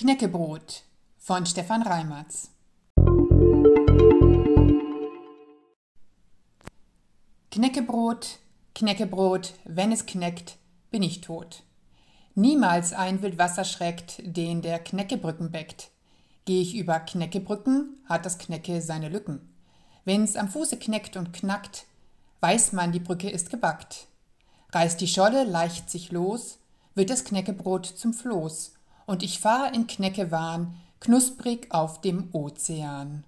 Knäckebrot von Stefan Reimertz Knäckebrot, Knäckebrot, wenn es kneckt, bin ich tot. Niemals ein Wildwasser schreckt, den der Knäckebrücken beckt. Geh ich über Knäckebrücken, hat das Knecke seine Lücken. Wenn's am Fuße kneckt und knackt, weiß man, die Brücke ist gebackt. Reißt die Scholle leicht sich los, wird das Knäckebrot zum Floß, und ich fahr in Knäckewahn, knusprig auf dem Ozean.